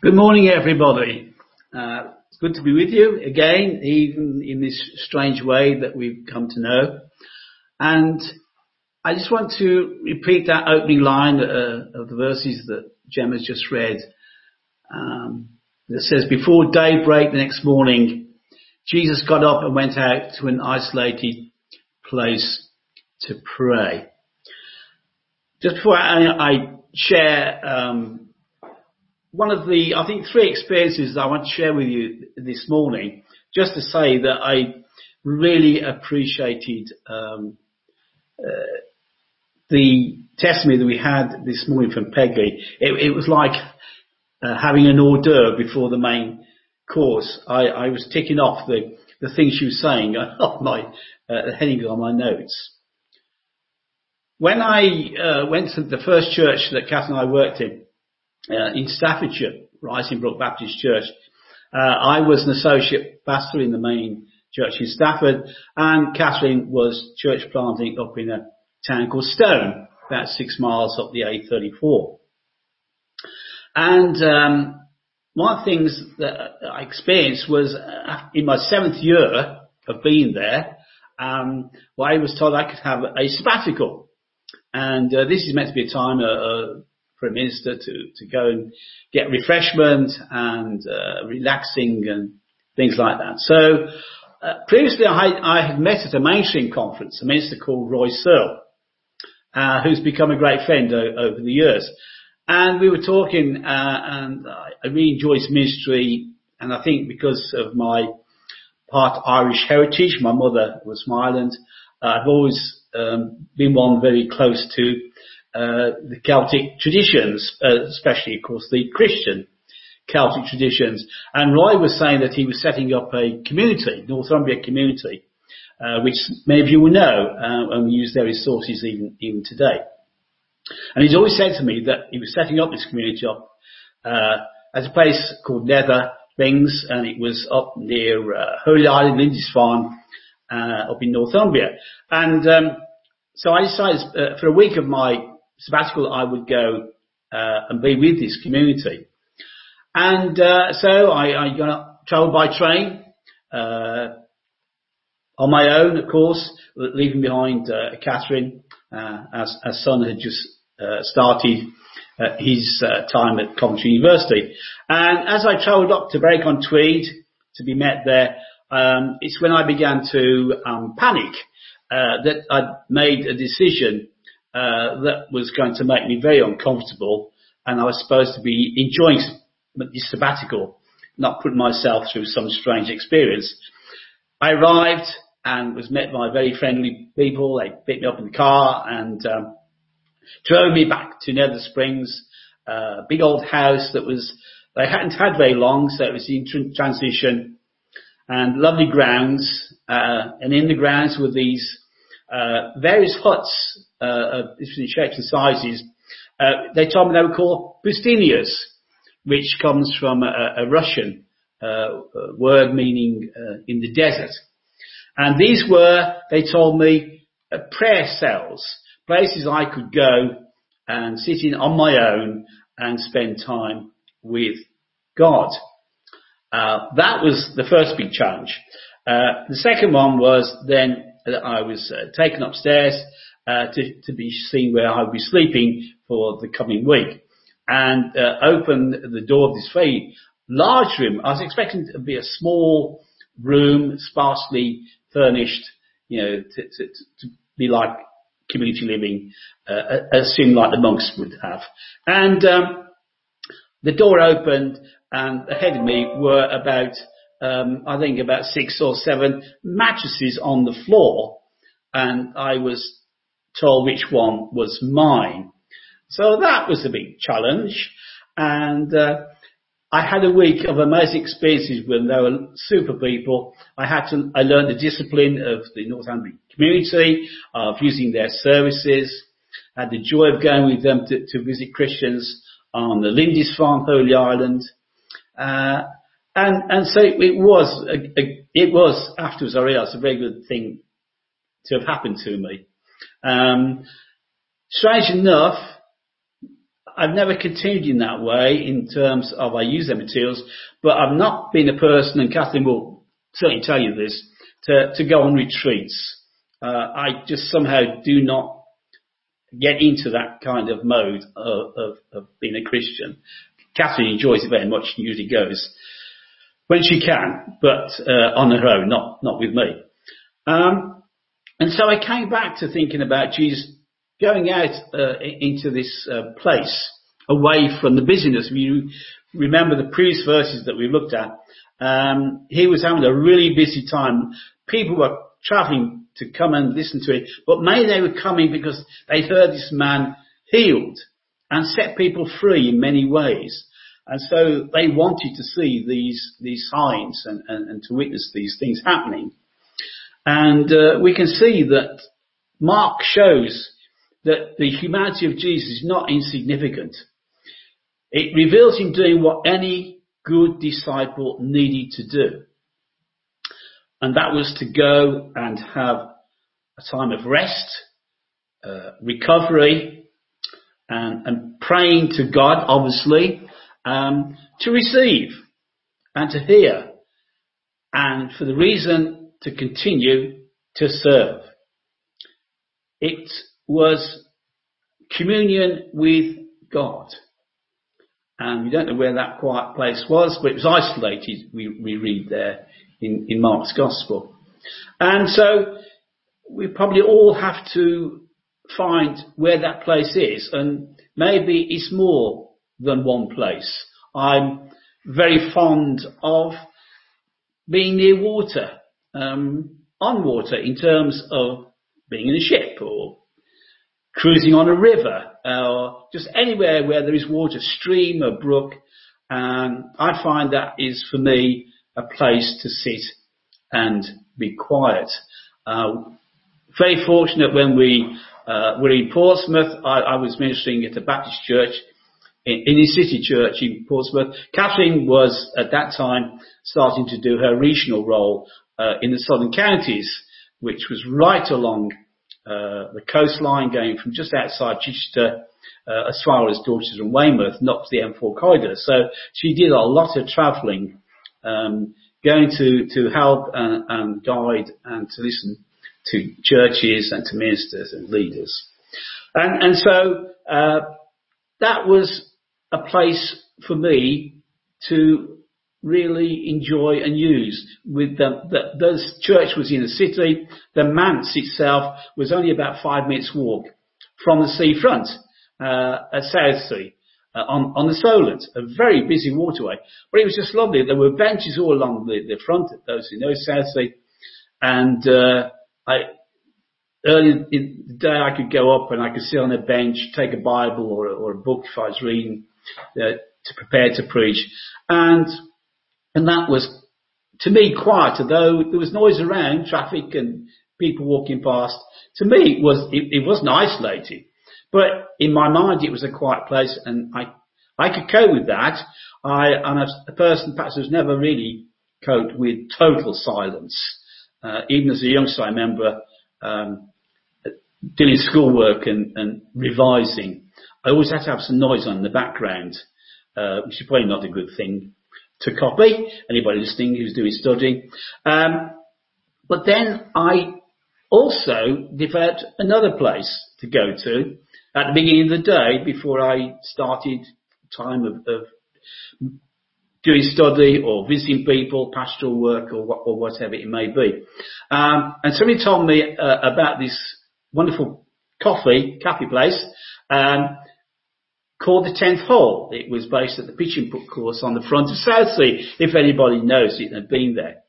Good morning, everybody. Uh, it's good to be with you again, even in this strange way that we've come to know. And I just want to repeat that opening line uh, of the verses that Gemma's just read. Um, that says, before daybreak the next morning, Jesus got up and went out to an isolated place to pray. Just before I, share um, one of the, I think, three experiences I want to share with you this morning, just to say that I really appreciated um, uh, the testimony that we had this morning from Peggy. It, it was like uh, having an hors d'oeuvre before the main course. I, I, was ticking off the, the things she was saying on my uh, heading on my notes. When I uh, went to the first church that Kath and I worked in, uh, in Staffordshire, Rising Brook Baptist Church. Uh, I was an associate pastor in the main church in Stafford, and Catherine was church planting up in a town called Stone, about six miles up the A34. And um, one of the things that I experienced was uh, in my seventh year of being there, um, well, I was told I could have a sabbatical. And uh, this is meant to be a time, uh, a minister to, to go and get refreshment and uh, relaxing and things like that. So uh, previously I, I, had met at a mainstream conference, a minister called Roy Searle, uh, who's become a great friend o- over the years. And we were talking, uh, and I really enjoy his ministry, and I think because of my part Irish heritage, my mother was from Ireland, I've always um, been one very close to the Celtic traditions, uh, especially, of course, the Christian Celtic traditions. And Roy was saying that he was setting up a community, Northumbria community, uh, which many of you will know, uh, and we use their resources even, even today. And he's always said to me that he was setting up this community up uh, at a place called Nether Springs, and it was up near uh, Holy Island, Lindisfarne, uh, up in Northumbria. And um, so I decided uh, for a week of my sabbatical, I would go uh, and be with this community. And uh, so I, I got travel by train uh, on my own, of course, leaving behind uh, Catherine. Uh, as, as son had just uh, started his time at Coventry University. And as I travelled up to Berwick-on-Tweed to be met there, um, it's when I began to um, panic that I'd made a decision that was going to make me very uncomfortable, and I was supposed to be enjoying this sabbatical, not putting myself through some strange experience. I arrived and was met by very friendly people. They picked me up in the car and um, drove me back to Nether Springs, a uh, big old house that was they hadn't had very long, so it was in transition, and lovely grounds. Uh, and in the grounds were these uh, various huts uh, different shapes and sizes. Uh, they told me they were called poustinias, which comes from a, Russian uh, word meaning uh, in the desert. And these were, they told me, uh, prayer cells, places I could go and sit in on my own and spend time with God. Uh, that was the first big challenge. Uh, the second one was then I was uh, taken upstairs uh, to, to be seen where I would be sleeping for the coming week and uh, opened the door of this very large room. I was expecting it to be a small room, sparsely furnished, you know, to, to, to be like community living, uh, assume like the monks would have. And um, the door opened and ahead of me were about um, I think about six or seven mattresses on the floor, and I was told which one was mine. So that was a big challenge, and uh, I had a week of amazing experiences with them. They were super people. I had to, I learned the discipline of the Northumbria community, of using their services. I had the joy of going with them to, to visit Christians on the Lindisfarne Holy Island. Uh, and, and so it was, a, a, it was afterwards I realised a very good thing to have happened to me. Um, strange enough, I've never continued in that way in terms of I use their materials, but I've not been a person, and Kathleen will certainly tell you this, to, to go on retreats. Uh, I just somehow do not get into that kind of mode of, of, of being a Christian. Catherine enjoys it very much and usually goes when she can, but uh, on her own, not not with me. Um, and so I came back to thinking about Jesus going out uh, into this uh, place away from the busyness. You remember the previous verses that we looked at, um, he was having a really busy time. People were traveling to come and listen to it, but maybe they were coming because they heard this man healed and set people free in many ways. And so they wanted to see these, these signs and, and, and to witness these things happening. And uh, we can see that Mark shows that the humanity of Jesus is not insignificant. It reveals him doing what any good disciple needed to do. And that was to go and have a time of rest, uh, recovery, and, and, praying to God, obviously, um, to receive and to hear, and for the reason to continue to serve. It was communion with God. And we don't know where that quiet place was, but it was isolated, we, we read there in, in Mark's Gospel. And so we probably all have to find where that place is, and maybe it's more than one place. I'm very fond of being near water, um, on water in terms of being in a ship or cruising on a river or just anywhere where there is water, stream, or brook. Um, I find that is for me a place to sit and be quiet. Uh, very fortunate when we uh, were in Portsmouth. I, I, was ministering at a Baptist church in, in the city church in Portsmouth. Catherine was at that time starting to do her regional role uh, in the southern counties, which was right along uh, the coastline going from just outside Chichester uh, as far as Dorchester and Weymouth, not to the M4 corridor. So she did a lot of travelling, um, going to, to help and, and guide and to listen to churches and to ministers and leaders. And, and so uh, that was a place for me to really enjoy and use with the, the, church was in the city. The manse itself was only about five minutes walk from the seafront, uh, at Southsea. Uh, on, on the Solent, a very busy waterway, but it was just lovely. There were benches all along the, the front, those who know Southsea, and uh, I, early in the day I could go up and I could sit on a bench, take a Bible or, or a book if I was reading uh, to prepare to preach, and and that was, to me, quiet, though there was noise around, traffic and people walking past. To me, it was, it, it wasn't isolated. But in my mind, it was a quiet place and I, I could cope with that. I, am a person perhaps who's never really coped with total silence. Uh, even as a youngster, I remember, um, doing schoolwork and, and revising. I always had to have some noise on in the background, uh, which is probably not a good thing to copy. Anybody listening who's doing studying. Um, but then I also developed another place to go to at the beginning of the day before I started time of, of doing study or visiting people, pastoral work or, or whatever it may be. Um, and somebody told me uh, about this wonderful coffee, cafe place. Um, called the 10th hole. It was based at the pitching course on the front of Southsea, if anybody knows it and had been there.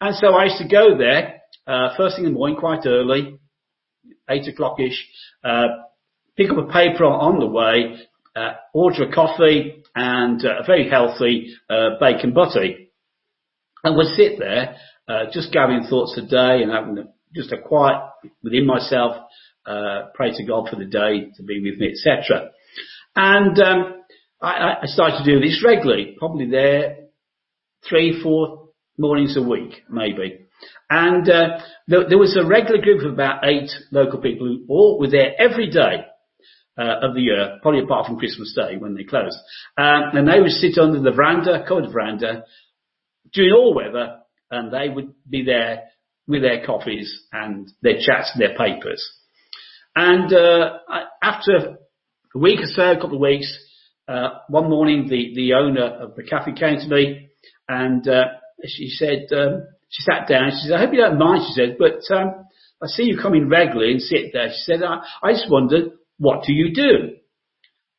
And so I used to go there, uh, first thing in the morning, quite early, 8 o'clock-ish, uh, pick up a paper on the way, uh, order a coffee and uh, a very healthy uh, bacon butty. And would sit there, uh, just gathering thoughts a day and having just a quiet within myself, uh pray to God for the day to be with me, etc. And um, I, I, started to do this regularly, probably there three, four mornings a week, maybe. And uh, there, there, was a regular group of about eight local people who all were there every day. uh, of the year, probably apart from Christmas Day when they closed. Um, and they would sit under the veranda, covered veranda, during all weather, and they would be there with their coffees and their chats and their papers. And uh, after a week or so, a couple of weeks, uh, one morning the, the owner of the cafe came to me and uh, she said, um, she sat down, she said, I hope you don't mind, she said, but um, I see you come in regularly and sit there. She said, I, I just wondered, what do you do?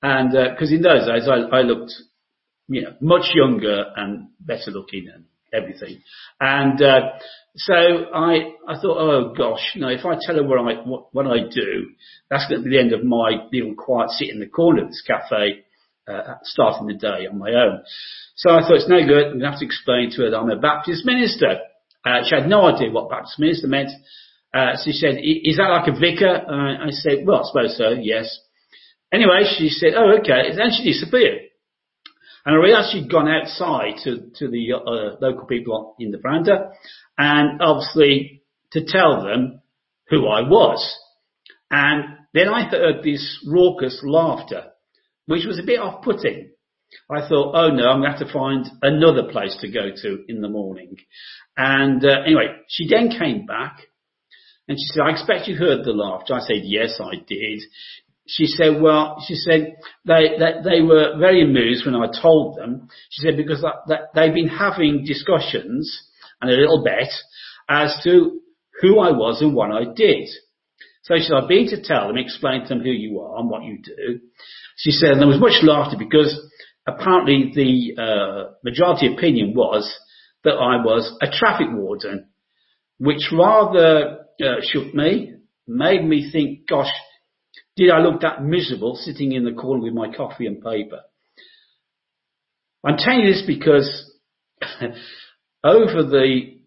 And because uh, in those days I, I looked, you know, much younger and better looking and everything. And uh, so I, I thought, oh gosh, you know, if I tell her what I what, what I do, that's going to be the end of my little quiet sit in the corner of this cafe, uh, starting the day on my own. So I thought it's no good. I'm going to have to explain to her that I'm a Baptist minister. Uh, she had no idea what Baptist minister meant. Uh, she said, "Is that like a vicar?" Uh, I said, "Well, I suppose so. Yes." Anyway, she said, "Oh, okay." And then she disappeared. And I actually gone outside to, to the uh, local people in the veranda and obviously to tell them who I was. And then I heard this raucous laughter, which was a bit off-putting. I thought, oh no, I'm going to have to find another place to go to in the morning. And uh, anyway, she then came back and she said, I expect you heard the laughter. I said, yes, I did she said, well, she said they, they, they were very amused when I told them. She said because that, that they've been having discussions and a little bet as to who I was and what I did. So she said, I've been to tell them, explain to them who you are and what you do. She said, and there was much laughter because apparently the uh, majority opinion was that I was a traffic warden, which rather uh, shook me, made me think, gosh, did I look that miserable sitting in the corner with my coffee and paper? I'm telling you this because over the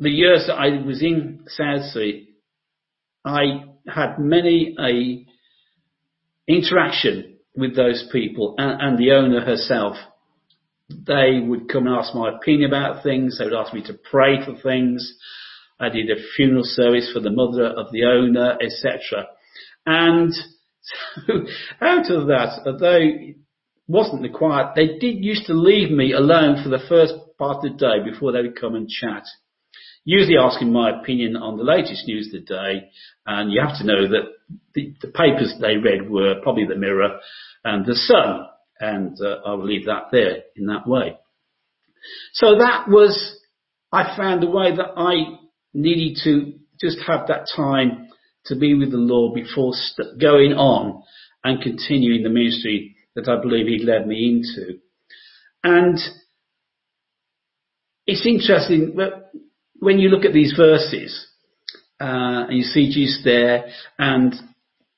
the years that I was in Southsea, I had many a interaction with those people and, and the owner herself. They would come and ask my opinion about things. They would ask me to pray for things. I did a funeral service for the mother of the owner, etc. And so out of that, although it wasn't required, they did used to leave me alone for the first part of the day before they would come and chat. Usually asking my opinion on the latest news of the day, and you have to know that the, the papers they read were probably the Mirror and the Sun, and uh, I will leave that there in that way. So that was, I found a way that I needed to just have that time to be with the Lord before st- going on and continuing the ministry that I believe He led me into. And it's interesting that when you look at these verses, uh, and you see Jesus there, and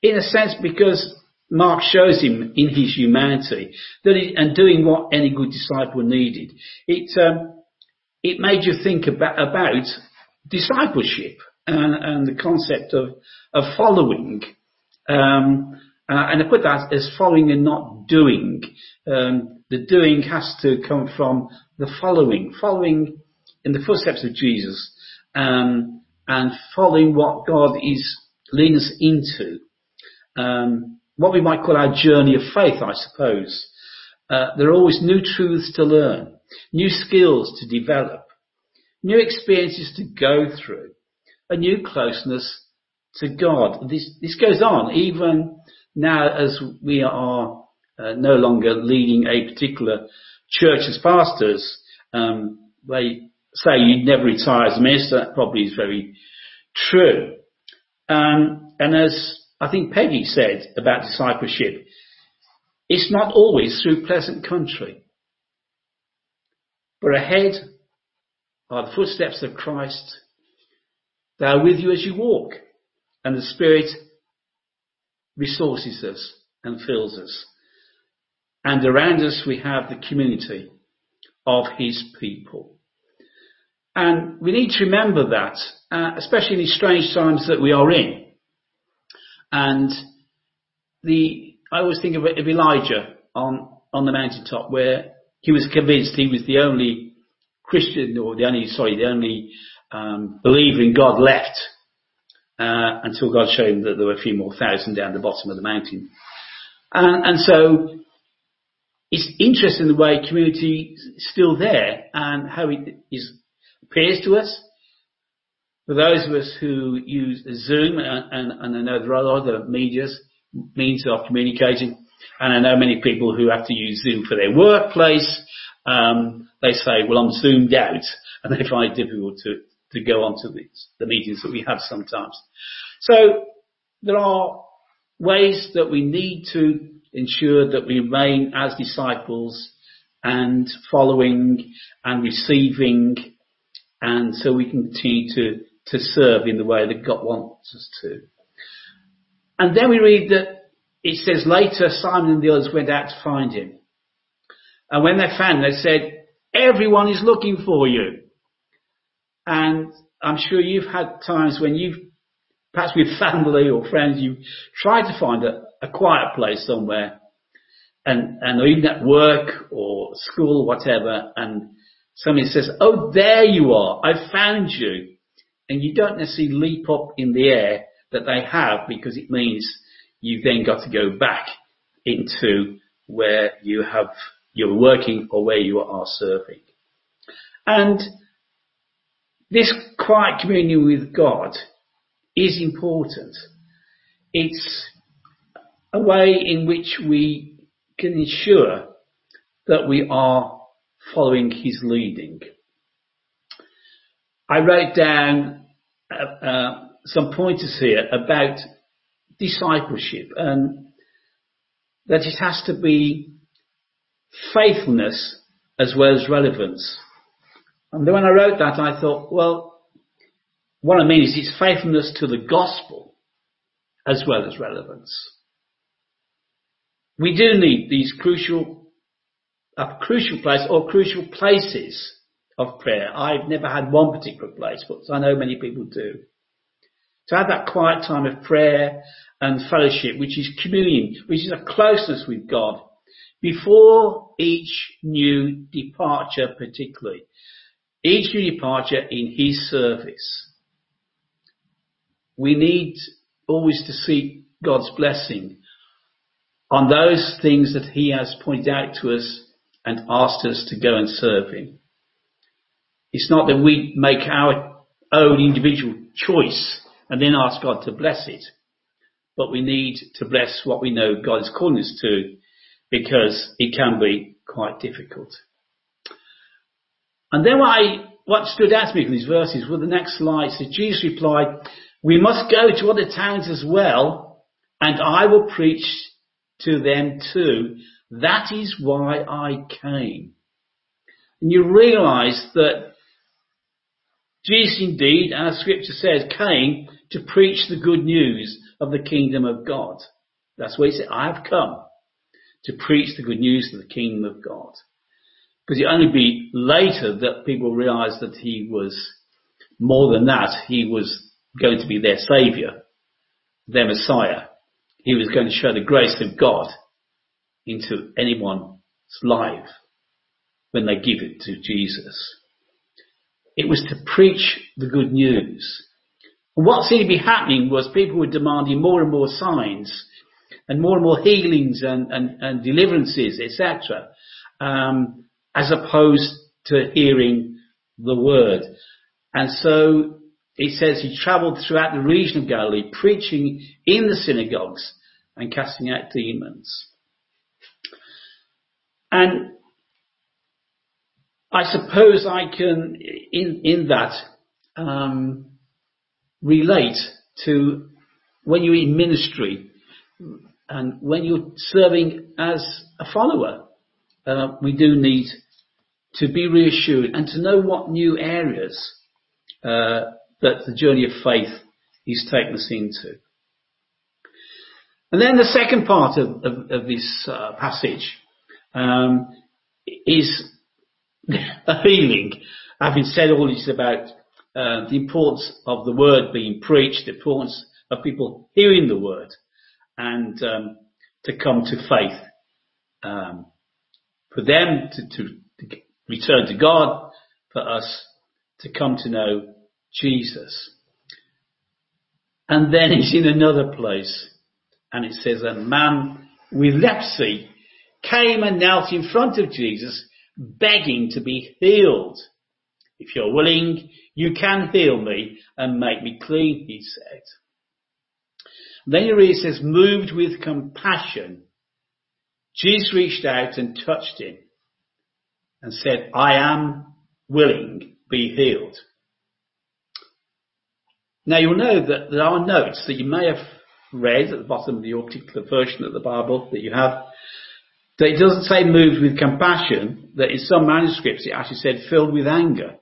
in a sense, because Mark shows him in his humanity that he, and doing what any good disciple needed, it um, it made you think about, about discipleship and, and the concept of, of following. Um, uh, and I put that as following and not doing. Um, the doing has to come from the following, following in the footsteps of Jesus, um, and following what God is leading us into. Um, what we might call our journey of faith, I suppose. Uh, there are always new truths to learn, new skills to develop, new experiences to go through a new closeness to God. This, this goes on even now as we are uh, no longer leading a particular church as pastors. Um, they say you never retire as a minister. That probably is very true. Um, and as I think Peggy said about discipleship, it's not always through pleasant country. But ahead are the footsteps of Christ they are with you as you walk, and the Spirit resources us and fills us. And around us we have the community of His people. And we need to remember that, uh, especially in these strange times that we are in. And the, I always think of, of Elijah on, on the mountaintop where he was convinced he was the only Christian or the only, sorry, the only um, God left uh, until God showed him that there were a few more thousand down the bottom of the mountain. And, and so it's interesting the way community is still there and how it is, appears to us. For those of us who use Zoom, and, and, and I know there are other medias, means of communicating, and I know many people who have to use Zoom for their workplace, um, they say, well, I'm zoomed out, and they find it difficult to, to go on to the, the meetings that we have sometimes. So there are ways that we need to ensure that we remain as disciples and following and receiving and so we can continue to, to serve in the way that God wants us to. And then we read that it says later Simon and the others went out to find him. And when they found him, they said, everyone is looking for you. And I'm sure you've had times when you've, perhaps with family or friends, you've tried to find a, a quiet place somewhere and, and even at work or school or whatever and somebody says, oh, there you are. I found you. And you don't necessarily leap up in the air that they have because it means you've then got to go back into where you have, you're working or where you are serving. And this quiet communion with God is important. It's a way in which we can ensure that we are following his leading. I wrote down uh, uh, some pointers here about discipleship and that it has to be faithfulness as well as relevance. And then when I wrote that, I thought, well, what I mean is it's faithfulness to the gospel as well as relevance. We do need these crucial, a crucial place or crucial places of prayer. I've never had one particular place, but I know many people do. To have that quiet time of prayer and fellowship, which is communion, which is a closeness with God before each new departure particularly. Each new departure in His service. We need always to seek God's blessing on those things that He has pointed out to us and asked us to go and serve Him. It's not that we make our own individual choice and then ask God to bless it. But we need to bless what we know God is calling us to because it can be quite difficult. And then what, I, what stood out to me from these verses were the next slide. So Jesus replied, we must go to other towns as well and I will preach to them too. That is why I came. And you realize that Jesus indeed, as scripture says, came to preach the good news of the kingdom of God. That's why he said, I have come to preach the good news of the kingdom of God. Because it only be later that people realized that he was more than that. He was going to be their savior, their messiah. He was going to show the grace of God into anyone's life when they give it to Jesus. It was to preach the good news. And what seemed to be happening was people were demanding more and more signs and more and more healings and, and, and deliverances, etc., um, as opposed to hearing the word. And so it says he travelled throughout the region of Galilee, preaching in the synagogues and casting out demons. And I suppose I can, in, in that, um, relate to when you're in ministry and when you're serving as a follower. Uh, we do need to be reassured and to know what new areas uh, that the journey of faith is taking us into. And then the second part of, of, of this uh, passage um, is a healing. Having said all this about uh, the importance of the word being preached, the importance of people hearing the word and um, to come to faith. Um, for them to, to, to return to God, for us to come to know Jesus. And then he's in another place and it says a man with leprosy came and knelt in front of Jesus begging to be healed. If you're willing, you can heal me and make me clean, he said. Then read, says, moved with compassion, Jesus reached out and touched him and said, I am willing, be healed. Now you'll know that there are notes that you may have read at the bottom of your particular version of the Bible that you have, that it doesn't say moved with compassion, that in some manuscripts it actually said filled with anger.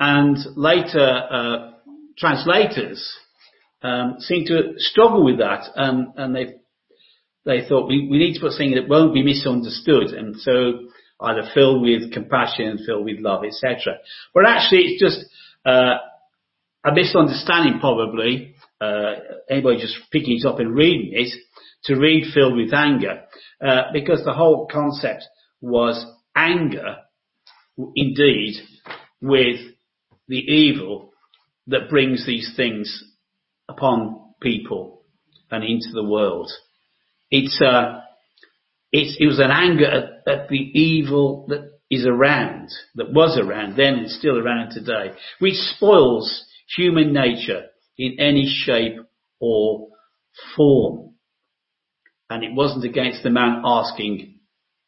And later, uh, translators um, seem to struggle with that, and, and they they thought we, we need to put something that won't be misunderstood, and so either filled with compassion, filled with love, etc. But actually, it's just uh, a misunderstanding, probably. Uh, anybody just picking it up and reading it to read filled with anger, uh, because the whole concept was anger, indeed, with the evil that brings these things upon people and into the world. It's, uh, it's, it was an anger at, at the evil that is around, that was around then and still around today, which spoils human nature in any shape or form. And it wasn't against the man asking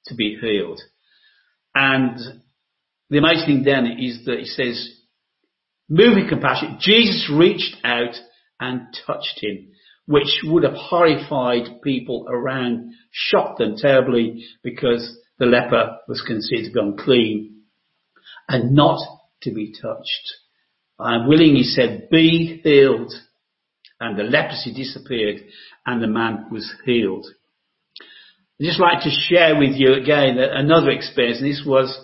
to be healed. And the amazing thing then is that he says, moving compassion, Jesus reached out and touched him, which would have horrified people around, shocked them terribly because the leper was considered to be unclean and not to be touched. I am willing, he said, be healed. And the leprosy disappeared and the man was healed. I'd just like to share with you again another experience. This was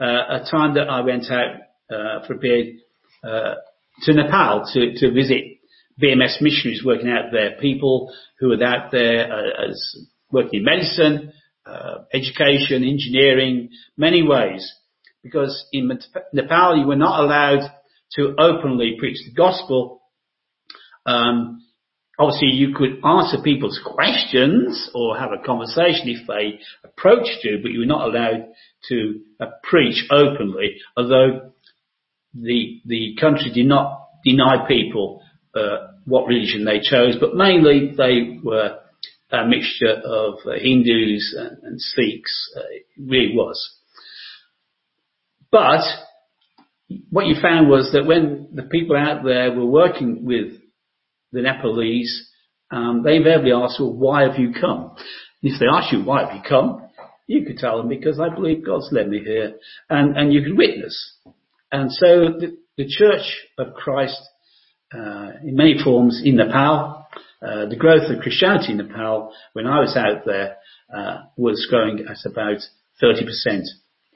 uh, a time that I went out uh, for a period uh, to Nepal to, to visit BMS missionaries working out there, people who are out there uh, as working in medicine, uh, education, engineering, many ways. Because in Nepal you were not allowed to openly preach the gospel. Um, obviously you could answer people's questions or have a conversation if they approached you, but you were not allowed to uh, preach openly, although the, the country did not deny people uh, what religion they chose, but mainly they were a mixture of uh, Hindus and, and Sikhs. Uh, it really was. But what you found was that when the people out there were working with the Nepalese, um, they invariably asked, well, why have you come? And if they ask you, why have you come? You could tell them, because I believe God's led me here. And, and you could witness. And so the, the Church of Christ in many forms in Nepal. Uh, the growth of Christianity in Nepal, when I was out there, uh, was growing at about 30%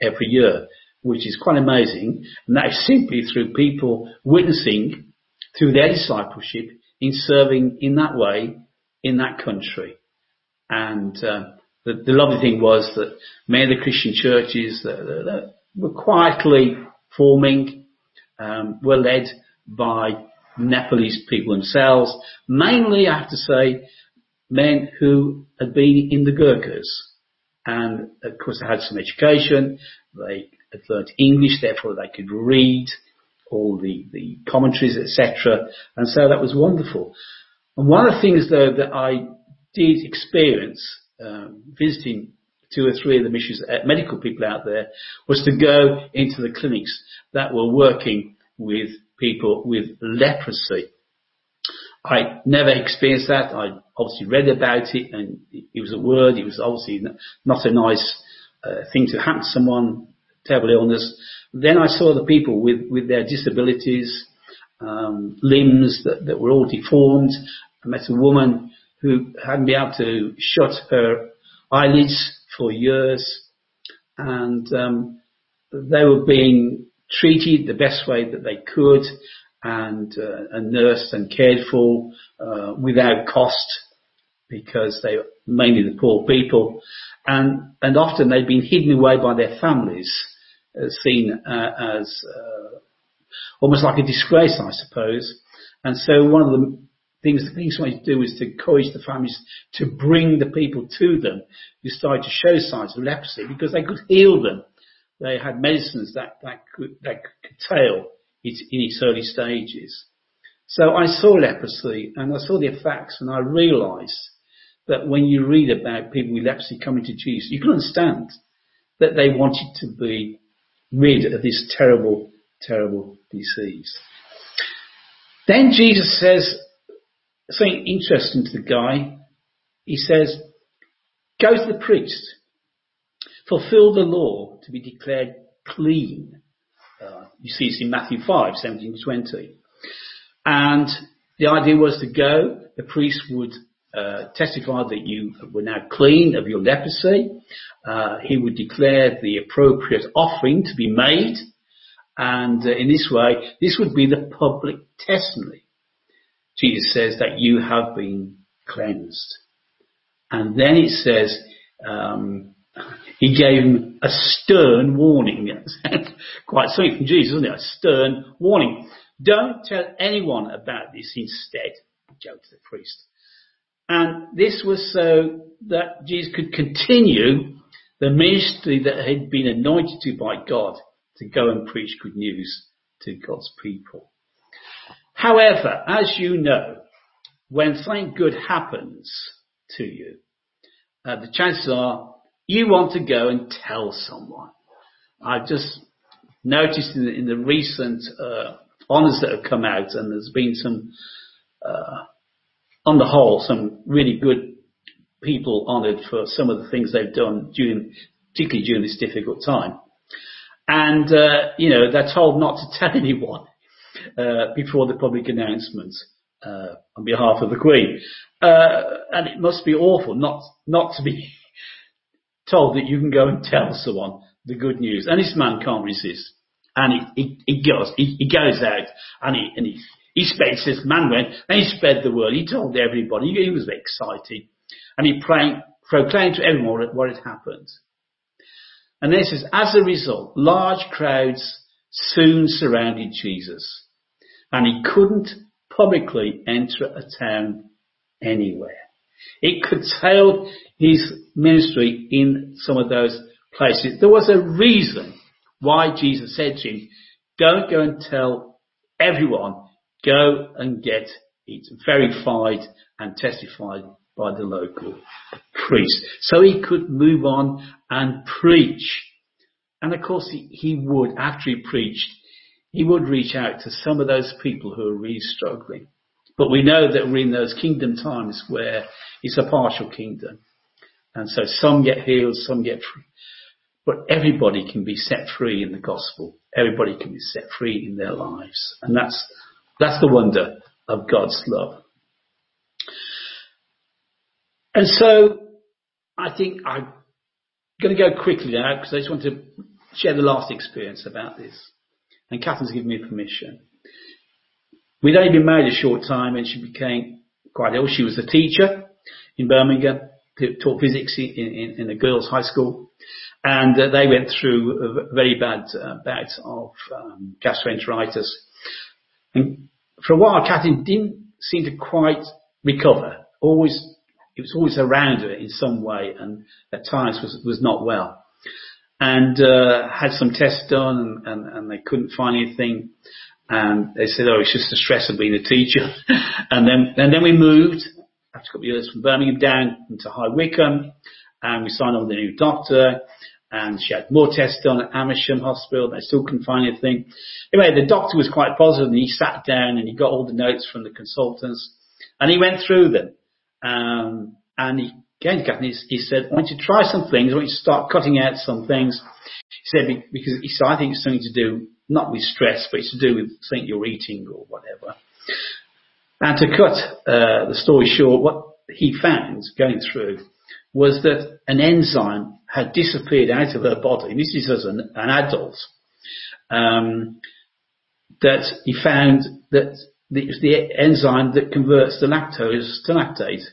every year, which is quite amazing. And that is simply through people witnessing through their discipleship in serving in that way in that country. And uh, the, the, lovely thing was that many of the Christian churches that, that were quietly forming um, were led by Nepalese people themselves, mainly, I have to say, men who had been in the Gurkhas. And of course they had some education, they had learnt English, therefore they could read all the, the commentaries, etc. And so that was wonderful. And one of the things though that I did experience, um, visiting two or three of the missions, uh, medical people out there, was to go into the clinics that were working with people with leprosy. I never experienced that. I obviously read about it and it was a word. It was obviously not a nice uh, thing to happen to someone, terrible illness. Then I saw the people with, with their disabilities, um, limbs that, that were all deformed. I met a woman who hadn't been able to shut her eyelids for years and um, they were being treated the best way that they could and, uh, and nursed and cared for uh, without cost because they were mainly the poor people. And and often they'd been hidden away by their families uh, seen uh, as uh, almost like a disgrace I suppose. And so one of the things the things we do was to encourage the families to bring the people to them. Who started to show signs of leprosy because they could heal them. They had medicines that, that could, that could curtail it in its early stages. So I saw leprosy and I saw the effects and I realized that when you read about people with leprosy coming to Jesus, you can understand that they wanted to be rid of this terrible, terrible disease. Then Jesus says something interesting to the guy. He says, go to the priest, fulfill the law to be declared clean. Uh, you see this in Matthew 5, 17 to 20. And the idea was to go, the priest would uh, testify that you were now clean of your leprosy. Uh, he would declare the appropriate offering to be made. And uh, in this way, this would be the public testimony. Jesus says that you have been cleansed. And then it says, um, he gave him a stern warning. Quite something from Jesus, isn't it? A stern warning. Don't tell anyone about this instead. Go to the priest. And this was so that Jesus could continue the ministry that had been anointed to by God to go and preach good news to God's people. However, as you know, when something good happens to you, uh, the chances are you want to go and tell someone. I've just noticed in the, in the recent uh, honours that have come out, and there's been some uh, on the whole, some really good people honoured for some of the things they've done during, particularly during this difficult time. And, uh, you know, they're told not to tell anyone, uh, before the public announcement, uh, on behalf of the Queen. Uh, and it must be awful not, not to be told that you can go and tell someone the good news. And this man can't resist. And he, he, he goes, he, he goes out and he, and he he spread, this man went, and he spread the word. He told everybody. He was excited. And he proclaimed to everyone what had happened. And then it says, as a result, large crowds soon surrounded Jesus. And he couldn't publicly enter a town anywhere. It curtailed his ministry in some of those places. There was a reason why Jesus said to him, don't go and tell everyone Go and get it verified and testified by the local priest. So he could move on and preach. And of course he, he would, after he preached, he would reach out to some of those people who are really struggling. But we know that we're in those kingdom times where it's a partial kingdom. And so some get healed, some get free. But everybody can be set free in the gospel. Everybody can be set free in their lives. And that's that's the wonder of God's love. And so I think I'm going to go quickly now because I just want to share the last experience about this. And Catherine's given me permission. We'd only been married a short time and she became quite ill. She was a teacher in Birmingham, taught physics in, in, in a girls' high school. And uh, they went through a very bad uh, bout of um, gastroenteritis. And for a while, Catherine didn't seem to quite recover. Always, it was always around her in some way, and at times was was not well. And uh, had some tests done, and, and, and they couldn't find anything. And they said, "Oh, it's just the stress of being a teacher." and then and then we moved after a couple of years from Birmingham down into High Wycombe, and we signed on with a new doctor and she had more tests done at Amersham Hospital. They still couldn't find anything. Anyway, the doctor was quite positive and he sat down and he got all the notes from the consultants and he went through them. Um, and he he, he said, I want you to try some things. I want you to start cutting out some things. He said, because he said, I think it's something to do, not with stress, but it's to do with something you're eating or whatever. And to cut uh, the story short, what he found going through was that an enzyme had disappeared out of her body. This is as an, an adult. Um, that he found that it was the enzyme that converts the lactose to lactate.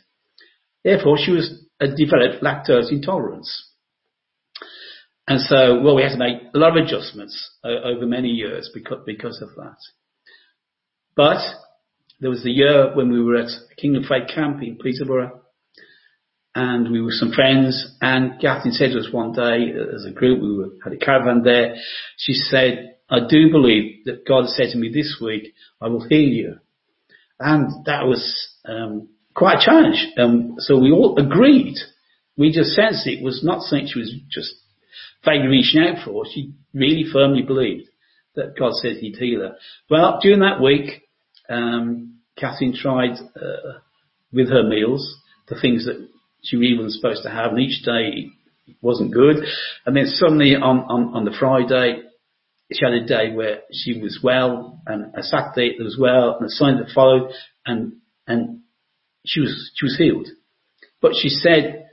Therefore, she was uh, developed lactose intolerance. And so, well, we had to make a lot of adjustments uh, over many years because, of that. But there was the year when we were at Kingdom Faith Camp in Peterborough, and we were some friends, and Catherine said to us one day, as a group, we were, had a caravan there, she said, I do believe that God said to me this week, I will heal you. And that was um, quite a challenge. Um, so we all agreed. We just sensed it was not something she was just vaguely reaching out for. She really firmly believed that God said he'd heal her. Well, during that week, um, Catherine tried uh, with her meals the things that she really wasn't supposed to have, and each day it wasn't good. And then suddenly on, on, on the Friday, she had a day where she was well, and a Saturday it was well, and a Sunday that followed, and and she was she was healed. But she said,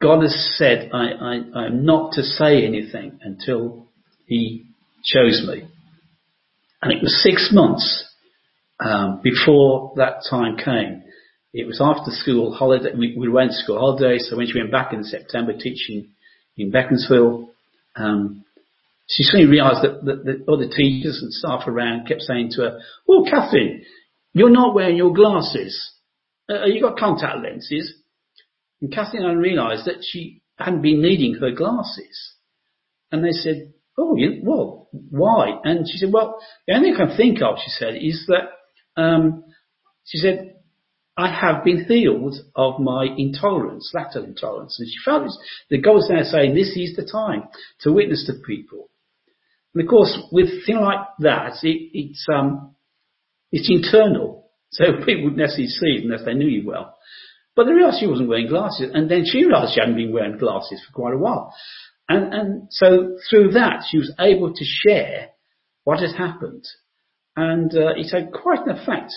God has said, I, I, I am not to say anything until He chose me. And it was six months um, before that time came. It was after school holiday. We, we went to school holidays, so when she went back in September teaching in Beaconsfield, um, she suddenly realised that, that the other teachers and staff around kept saying to her, "Oh, Catherine, you're not wearing your glasses. Uh, you got contact lenses." And Catherine realised that she hadn't been needing her glasses, and they said, "Oh, you, well, why?" And she said, "Well, the only thing I can think of," she said, "is that." Um, she said, I have been healed of my intolerance, lactose intolerance. And she felt that God was now saying, this is the time to witness to people. And of course, with things like that, it, it's, um, it's internal. So people wouldn't necessarily see it unless they knew you well. But they realised she wasn't wearing glasses, and then she realised she hadn't been wearing glasses for quite a while. And, and so through that, she was able to share what had happened. And uh, it had quite an effect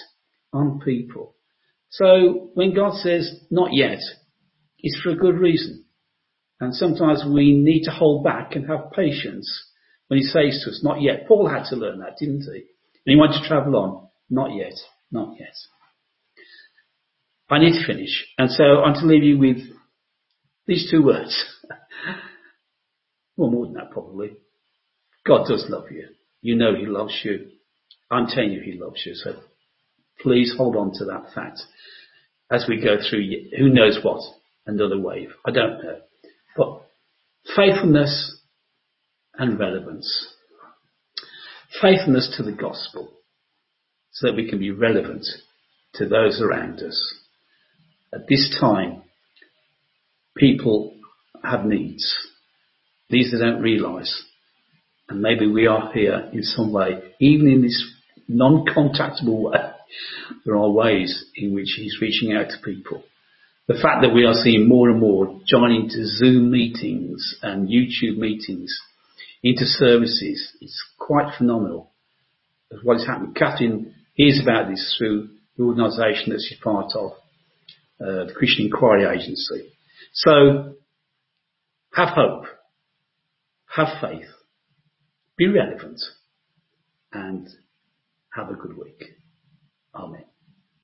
on people. So when God says, not yet, it's for a good reason. And sometimes we need to hold back and have patience when he says to us, not yet. Paul had to learn that, didn't he? And he wanted to travel on. Not yet. Not yet. I need to finish. And so I'm to leave you with these two words. well, more than that probably. God does love you. You know he loves you. I'm telling you he loves you. So please hold on to that fact as we go through who knows what, another wave. I don't know. But faithfulness and relevance. Faithfulness to the gospel so that we can be relevant to those around us. At this time, people have needs. These they don't realise. And maybe we are here in some way, even in this non-contactable way. There are ways in which he's reaching out to people. The fact that we are seeing more and more joining to Zoom meetings and YouTube meetings into services is quite phenomenal. What is happening. Catherine hears about this through the organisation that she's part of, uh, the Christian Enquiry Agency. So, have hope, have faith, be relevant, and have a good week. Amen.